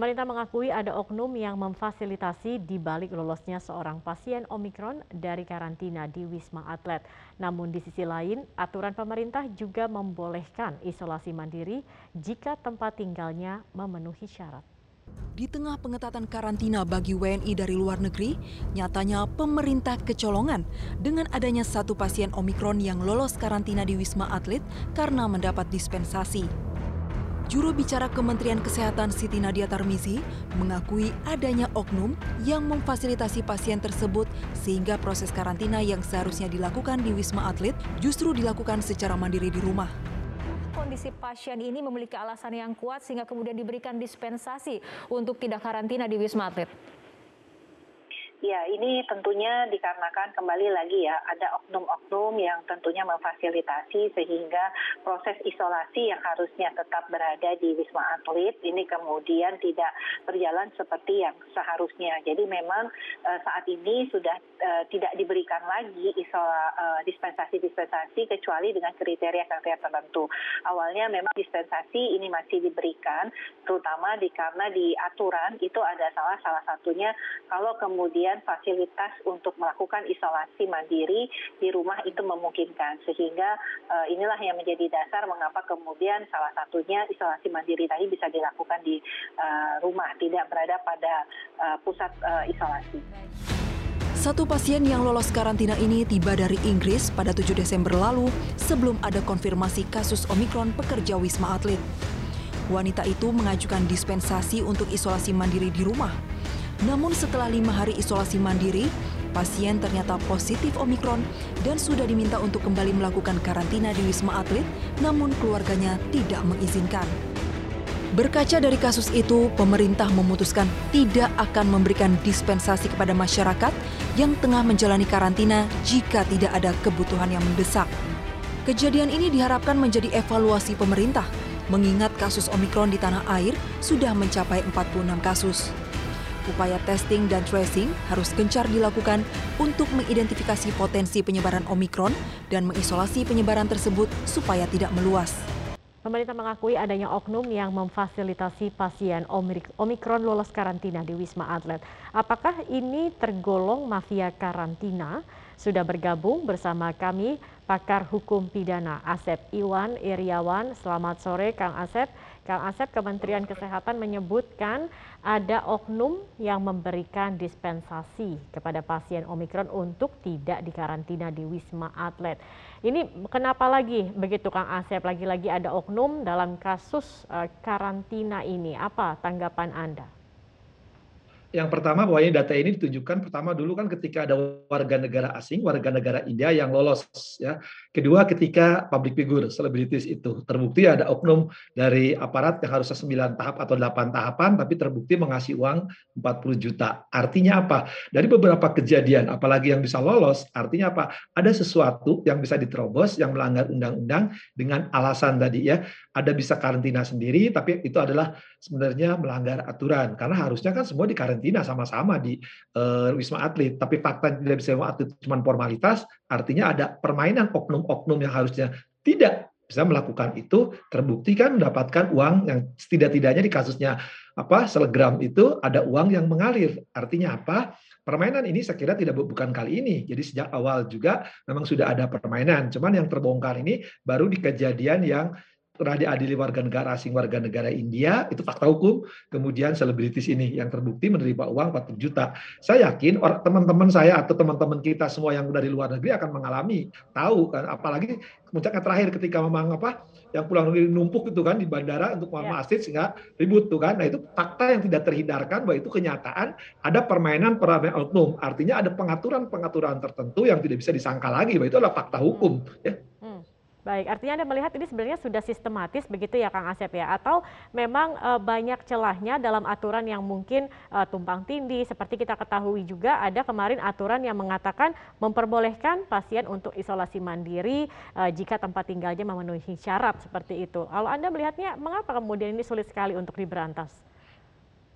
Pemerintah mengakui ada oknum yang memfasilitasi di balik lolosnya seorang pasien Omikron dari karantina di Wisma Atlet. Namun di sisi lain, aturan pemerintah juga membolehkan isolasi mandiri jika tempat tinggalnya memenuhi syarat. Di tengah pengetatan karantina bagi WNI dari luar negeri, nyatanya pemerintah kecolongan dengan adanya satu pasien Omikron yang lolos karantina di Wisma Atlet karena mendapat dispensasi. Juru bicara Kementerian Kesehatan Siti Nadia Tarmizi mengakui adanya oknum yang memfasilitasi pasien tersebut sehingga proses karantina yang seharusnya dilakukan di Wisma Atlet justru dilakukan secara mandiri di rumah kondisi pasien ini memiliki alasan yang kuat sehingga kemudian diberikan dispensasi untuk tidak karantina di Wisma Atlet? Ya, ini tentunya dikarenakan kembali lagi ya, ada oknum-oknum yang tentunya memfasilitasi sehingga proses isolasi yang harusnya tetap berada di Wisma Atlet ini kemudian tidak berjalan seperti yang seharusnya. Jadi memang uh, saat ini sudah uh, tidak diberikan lagi isola uh, dispensasi-dispensasi kecuali dengan kriteria-kriteria tertentu. Awalnya memang dispensasi ini masih diberikan terutama di karena di aturan itu ada salah salah satunya kalau kemudian fasilitas untuk melakukan isolasi mandiri di rumah itu memungkinkan sehingga uh, inilah yang menjadi dasar mengapa kemudian salah satunya isolasi mandiri tadi bisa dilakukan di uh, rumah tidak berada pada uh, pusat uh, isolasi. Satu pasien yang lolos karantina ini tiba dari Inggris pada 7 Desember lalu sebelum ada konfirmasi kasus Omikron pekerja Wisma Atlet. Wanita itu mengajukan dispensasi untuk isolasi mandiri di rumah namun setelah lima hari isolasi mandiri, pasien ternyata positif Omikron dan sudah diminta untuk kembali melakukan karantina di Wisma Atlet, namun keluarganya tidak mengizinkan. Berkaca dari kasus itu, pemerintah memutuskan tidak akan memberikan dispensasi kepada masyarakat yang tengah menjalani karantina jika tidak ada kebutuhan yang mendesak. Kejadian ini diharapkan menjadi evaluasi pemerintah, mengingat kasus Omikron di tanah air sudah mencapai 46 kasus upaya testing dan tracing harus gencar dilakukan untuk mengidentifikasi potensi penyebaran Omikron dan mengisolasi penyebaran tersebut supaya tidak meluas. Pemerintah mengakui adanya oknum yang memfasilitasi pasien Omikron lolos karantina di Wisma Atlet. Apakah ini tergolong mafia karantina? Sudah bergabung bersama kami pakar hukum pidana Asep Iwan Iriawan. Selamat sore Kang Asep. Kang Asep, Kementerian Kesehatan menyebutkan ada oknum yang memberikan dispensasi kepada pasien Omikron untuk tidak dikarantina di Wisma Atlet. Ini kenapa lagi begitu Kang Asep? Lagi-lagi ada oknum dalam kasus uh, karantina ini. Apa tanggapan Anda? Yang pertama bahwa data ini ditunjukkan pertama dulu kan ketika ada warga negara asing, warga negara India yang lolos ya. Kedua ketika public figure, selebritis itu terbukti ada oknum dari aparat yang harusnya 9 tahap atau 8 tahapan tapi terbukti mengasih uang 40 juta. Artinya apa? Dari beberapa kejadian apalagi yang bisa lolos, artinya apa? Ada sesuatu yang bisa diterobos yang melanggar undang-undang dengan alasan tadi ya. Ada bisa karantina sendiri tapi itu adalah sebenarnya melanggar aturan karena harusnya kan semua dikarantina karantina sama-sama di uh, Wisma Atlet. Tapi fakta tidak bisa Wisma Atlet cuma formalitas, artinya ada permainan oknum-oknum yang harusnya tidak bisa melakukan itu terbukti kan mendapatkan uang yang setidak-tidaknya di kasusnya apa selegram itu ada uang yang mengalir. Artinya apa? Permainan ini saya kira tidak bukan kali ini. Jadi sejak awal juga memang sudah ada permainan. Cuman yang terbongkar ini baru di kejadian yang pernah diadili warga negara asing warga negara India itu fakta hukum. Kemudian selebritis ini yang terbukti menerima uang 40 juta. Saya yakin teman-teman saya atau teman-teman kita semua yang dari luar negeri akan mengalami tahu kan. Apalagi puncaknya terakhir ketika memang apa yang pulang negeri numpuk itu kan di bandara untuk Muhammad ya. sehingga ribut tuh kan. Nah itu fakta yang tidak terhindarkan bahwa itu kenyataan ada permainan permainan oknum. Artinya ada pengaturan-pengaturan tertentu yang tidak bisa disangka lagi bahwa itu adalah fakta hukum ya Baik, artinya Anda melihat ini sebenarnya sudah sistematis begitu ya Kang Asep ya? Atau memang e, banyak celahnya dalam aturan yang mungkin e, tumpang tindih seperti kita ketahui juga ada kemarin aturan yang mengatakan memperbolehkan pasien untuk isolasi mandiri e, jika tempat tinggalnya memenuhi syarat seperti itu. Kalau Anda melihatnya mengapa kemudian ini sulit sekali untuk diberantas?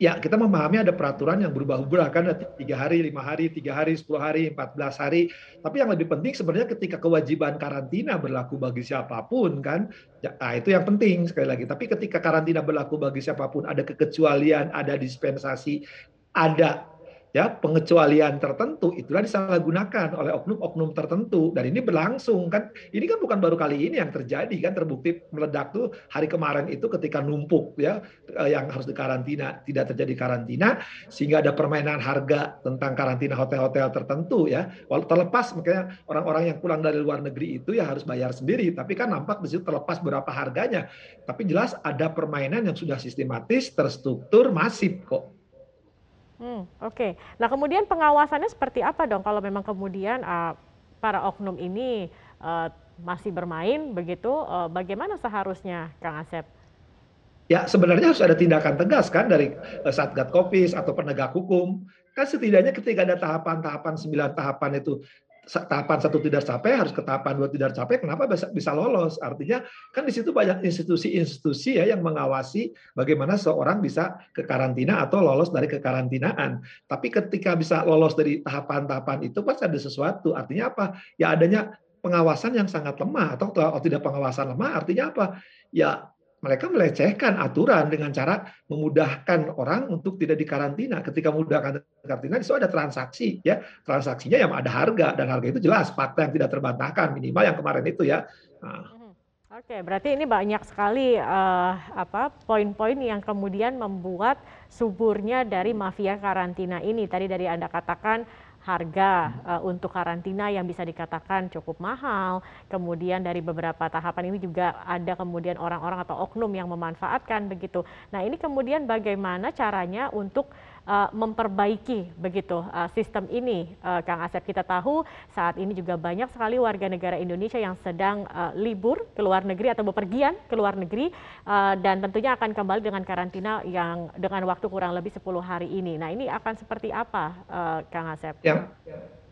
Ya kita memahami ada peraturan yang berubah-ubah kan tiga hari, lima hari, tiga hari, sepuluh hari, empat belas hari. Tapi yang lebih penting sebenarnya ketika kewajiban karantina berlaku bagi siapa pun kan, ya, nah itu yang penting sekali lagi. Tapi ketika karantina berlaku bagi siapa pun ada kekecualian, ada dispensasi, ada ya pengecualian tertentu itulah disalahgunakan oleh oknum-oknum tertentu. Dan ini berlangsung kan? Ini kan bukan baru kali ini yang terjadi kan? Terbukti meledak tuh hari kemarin itu ketika numpuk ya eh, yang harus dikarantina tidak terjadi karantina sehingga ada permainan harga tentang karantina hotel-hotel tertentu ya. Walau terlepas makanya orang-orang yang pulang dari luar negeri itu ya harus bayar sendiri. Tapi kan nampak di situ terlepas berapa harganya. Tapi jelas ada permainan yang sudah sistematis terstruktur masif kok Hmm, oke. Nah, kemudian pengawasannya seperti apa dong kalau memang kemudian uh, para oknum ini uh, masih bermain begitu, uh, bagaimana seharusnya Kang Asep? Ya, sebenarnya harus ada tindakan tegas kan dari uh, Satgas Kopis atau penegak hukum. Kan setidaknya ketika ada tahapan-tahapan sembilan tahapan itu tahapan satu tidak capai harus ke tahapan dua tidak capai kenapa bisa, bisa lolos? Artinya kan di situ banyak institusi-institusi ya yang mengawasi bagaimana seorang bisa ke karantina atau lolos dari kekarantinaan. Tapi ketika bisa lolos dari tahapan-tahapan itu pasti ada sesuatu. Artinya apa? Ya adanya pengawasan yang sangat lemah atau kalau tidak pengawasan lemah artinya apa? Ya mereka melecehkan aturan dengan cara memudahkan orang untuk tidak dikarantina. Ketika memudahkan karantina, itu ada transaksi, ya transaksinya yang ada harga dan harga itu jelas fakta yang tidak terbantahkan minimal yang kemarin itu ya. Nah. Mhm. Oke, berarti ini banyak sekali uh, apa poin-poin yang kemudian membuat suburnya dari mafia karantina ini. Tadi dari anda katakan harga uh, untuk karantina yang bisa dikatakan cukup mahal. Kemudian dari beberapa tahapan ini juga ada kemudian orang-orang atau oknum yang memanfaatkan begitu. Nah, ini kemudian bagaimana caranya untuk uh, memperbaiki begitu uh, sistem ini, uh, Kang Asep. Kita tahu saat ini juga banyak sekali warga negara Indonesia yang sedang uh, libur ke luar negeri atau bepergian ke luar negeri uh, dan tentunya akan kembali dengan karantina yang dengan waktu kurang lebih 10 hari ini. Nah, ini akan seperti apa, uh, Kang Asep? Yang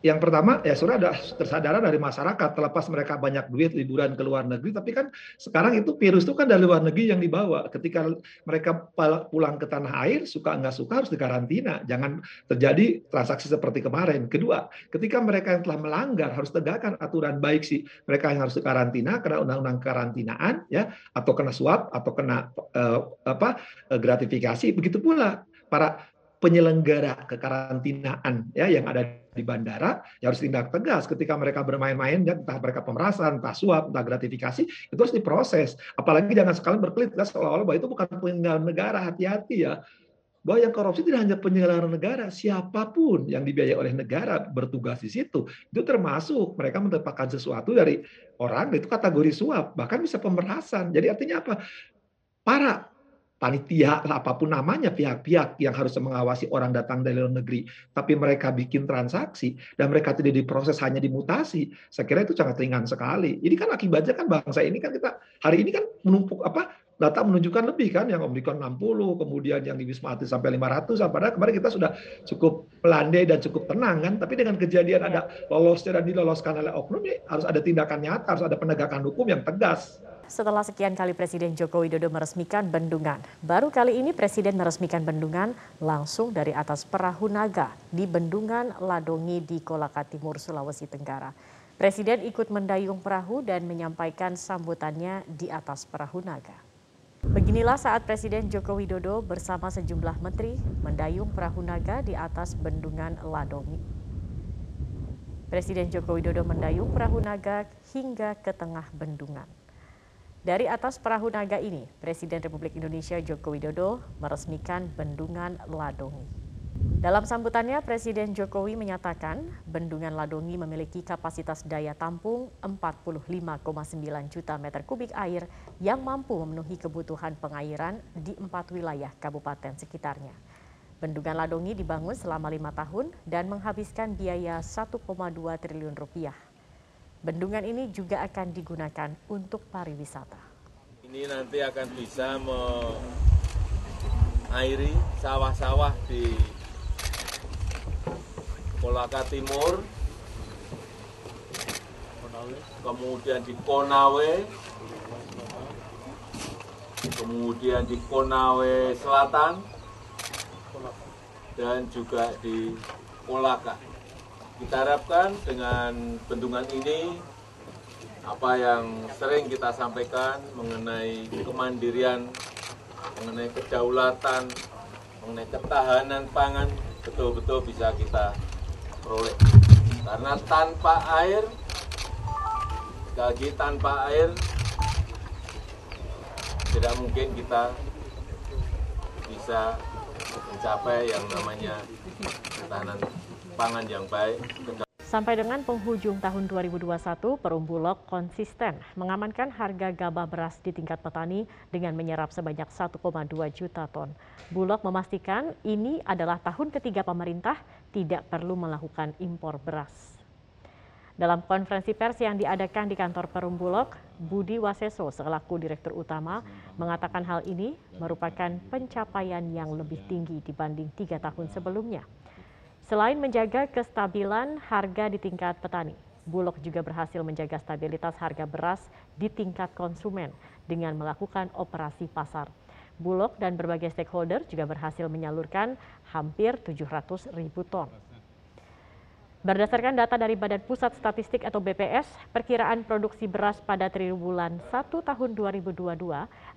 yang pertama ya sudah ada kesadaran dari masyarakat. Terlepas mereka banyak duit liburan ke luar negeri tapi kan sekarang itu virus itu kan dari luar negeri yang dibawa. Ketika mereka pulang ke tanah air suka nggak suka harus dikarantina. Jangan terjadi transaksi seperti kemarin. Kedua ketika mereka yang telah melanggar harus tegakkan aturan baik sih. Mereka yang harus dikarantina karena undang-undang karantinaan ya atau kena suap atau kena uh, apa uh, gratifikasi begitu pula para penyelenggara kekarantinaan ya yang ada di bandara ya harus tindak tegas ketika mereka bermain-main ya entah mereka pemerasan, entah suap, entah gratifikasi itu harus diproses. Apalagi jangan sekali berkelit ya, seolah-olah bahwa itu bukan penyelenggara negara, hati-hati ya. Bahwa yang korupsi tidak hanya penyelenggara negara, siapa pun yang dibiayai oleh negara bertugas di situ, itu termasuk mereka mendapatkan sesuatu dari orang itu kategori suap, bahkan bisa pemerasan. Jadi artinya apa? Para panitia apa pun namanya pihak-pihak yang harus mengawasi orang datang dari luar negeri. Tapi mereka bikin transaksi dan mereka tidak diproses hanya dimutasi saya kira itu sangat ringan sekali. Ini kan akibatnya kan bangsa ini kan kita hari ini kan menumpuk apa data menunjukkan lebih kan yang Omikron 60 kemudian yang di Wisma Atlet sampai 500 padahal kemarin kita sudah cukup melandai dan cukup tenang kan. Tapi dengan kejadian ada lolosnya dan diloloskan oleh oknum ya harus ada tindakan nyata harus ada penegakan hukum yang tegas setelah sekian kali Presiden Joko Widodo meresmikan bendungan. Baru kali ini Presiden meresmikan bendungan langsung dari atas perahu naga di Bendungan Ladongi di Kolaka Timur, Sulawesi Tenggara. Presiden ikut mendayung perahu dan menyampaikan sambutannya di atas perahu naga. Beginilah saat Presiden Joko Widodo bersama sejumlah menteri mendayung perahu naga di atas Bendungan Ladongi. Presiden Joko Widodo mendayung perahu naga hingga ke tengah bendungan. Dari atas perahu naga ini, Presiden Republik Indonesia Joko Widodo meresmikan Bendungan Ladongi. Dalam sambutannya, Presiden Jokowi menyatakan Bendungan Ladongi memiliki kapasitas daya tampung 45,9 juta meter kubik air yang mampu memenuhi kebutuhan pengairan di empat wilayah kabupaten sekitarnya. Bendungan Ladongi dibangun selama lima tahun dan menghabiskan biaya 1,2 triliun rupiah. Bendungan ini juga akan digunakan untuk pariwisata. Ini nanti akan bisa mengairi sawah-sawah di Kolaka Timur, kemudian di Konawe, kemudian di Konawe Selatan, dan juga di Polaka. Kita harapkan dengan bendungan ini apa yang sering kita sampaikan mengenai kemandirian, mengenai kedaulatan, mengenai ketahanan pangan betul-betul bisa kita peroleh. Karena tanpa air, lagi tanpa air, tidak mungkin kita bisa mencapai yang namanya ketahanan pangan yang baik. Sampai dengan penghujung tahun 2021, Perum Bulog konsisten mengamankan harga gabah beras di tingkat petani dengan menyerap sebanyak 1,2 juta ton. Bulog memastikan ini adalah tahun ketiga pemerintah tidak perlu melakukan impor beras. Dalam konferensi pers yang diadakan di kantor Perum Bulog, Budi Waseso selaku Direktur Utama mengatakan hal ini merupakan pencapaian yang lebih tinggi dibanding tiga tahun sebelumnya. Selain menjaga kestabilan harga di tingkat petani, Bulog juga berhasil menjaga stabilitas harga beras di tingkat konsumen dengan melakukan operasi pasar. Bulog dan berbagai stakeholder juga berhasil menyalurkan hampir 700 ribu ton. Berdasarkan data dari Badan Pusat Statistik atau BPS, perkiraan produksi beras pada triwulan 1 tahun 2022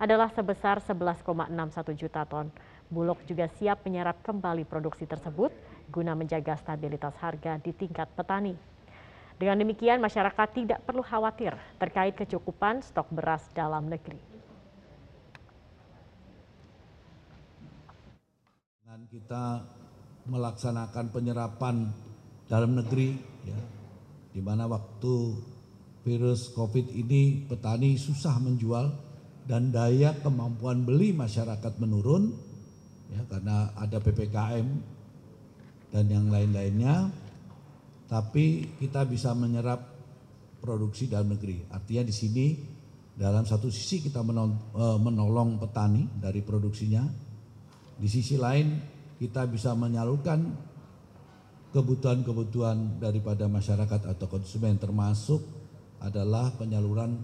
adalah sebesar 11,61 juta ton. Bulog juga siap menyerap kembali produksi tersebut guna menjaga stabilitas harga di tingkat petani. Dengan demikian, masyarakat tidak perlu khawatir terkait kecukupan stok beras dalam negeri. Dan kita melaksanakan penyerapan dalam negeri, ya, di mana waktu virus COVID ini petani susah menjual dan daya kemampuan beli masyarakat menurun, ya karena ada ppkm dan yang lain-lainnya tapi kita bisa menyerap produksi dalam negeri. Artinya di sini dalam satu sisi kita menolong petani dari produksinya di sisi lain kita bisa menyalurkan kebutuhan-kebutuhan daripada masyarakat atau konsumen termasuk adalah penyaluran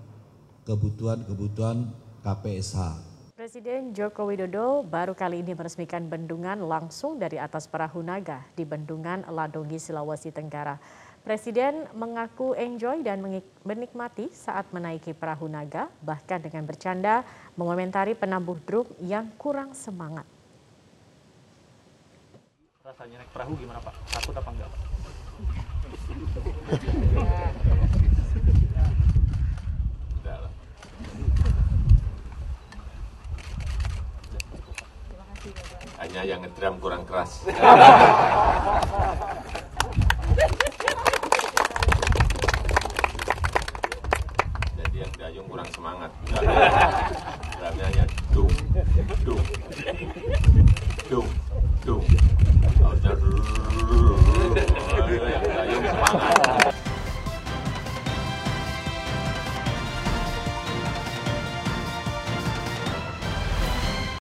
kebutuhan-kebutuhan KPSH Presiden Joko Widodo baru kali ini meresmikan bendungan langsung dari atas perahu naga di Bendungan Ladongi, Sulawesi Tenggara. Presiden mengaku enjoy dan menikmati saat menaiki perahu naga, bahkan dengan bercanda mengomentari penambuh drum yang kurang semangat. Rasanya naik perahu gimana Pak? Takut apa enggak Pak? hanya yang ngedram kurang keras.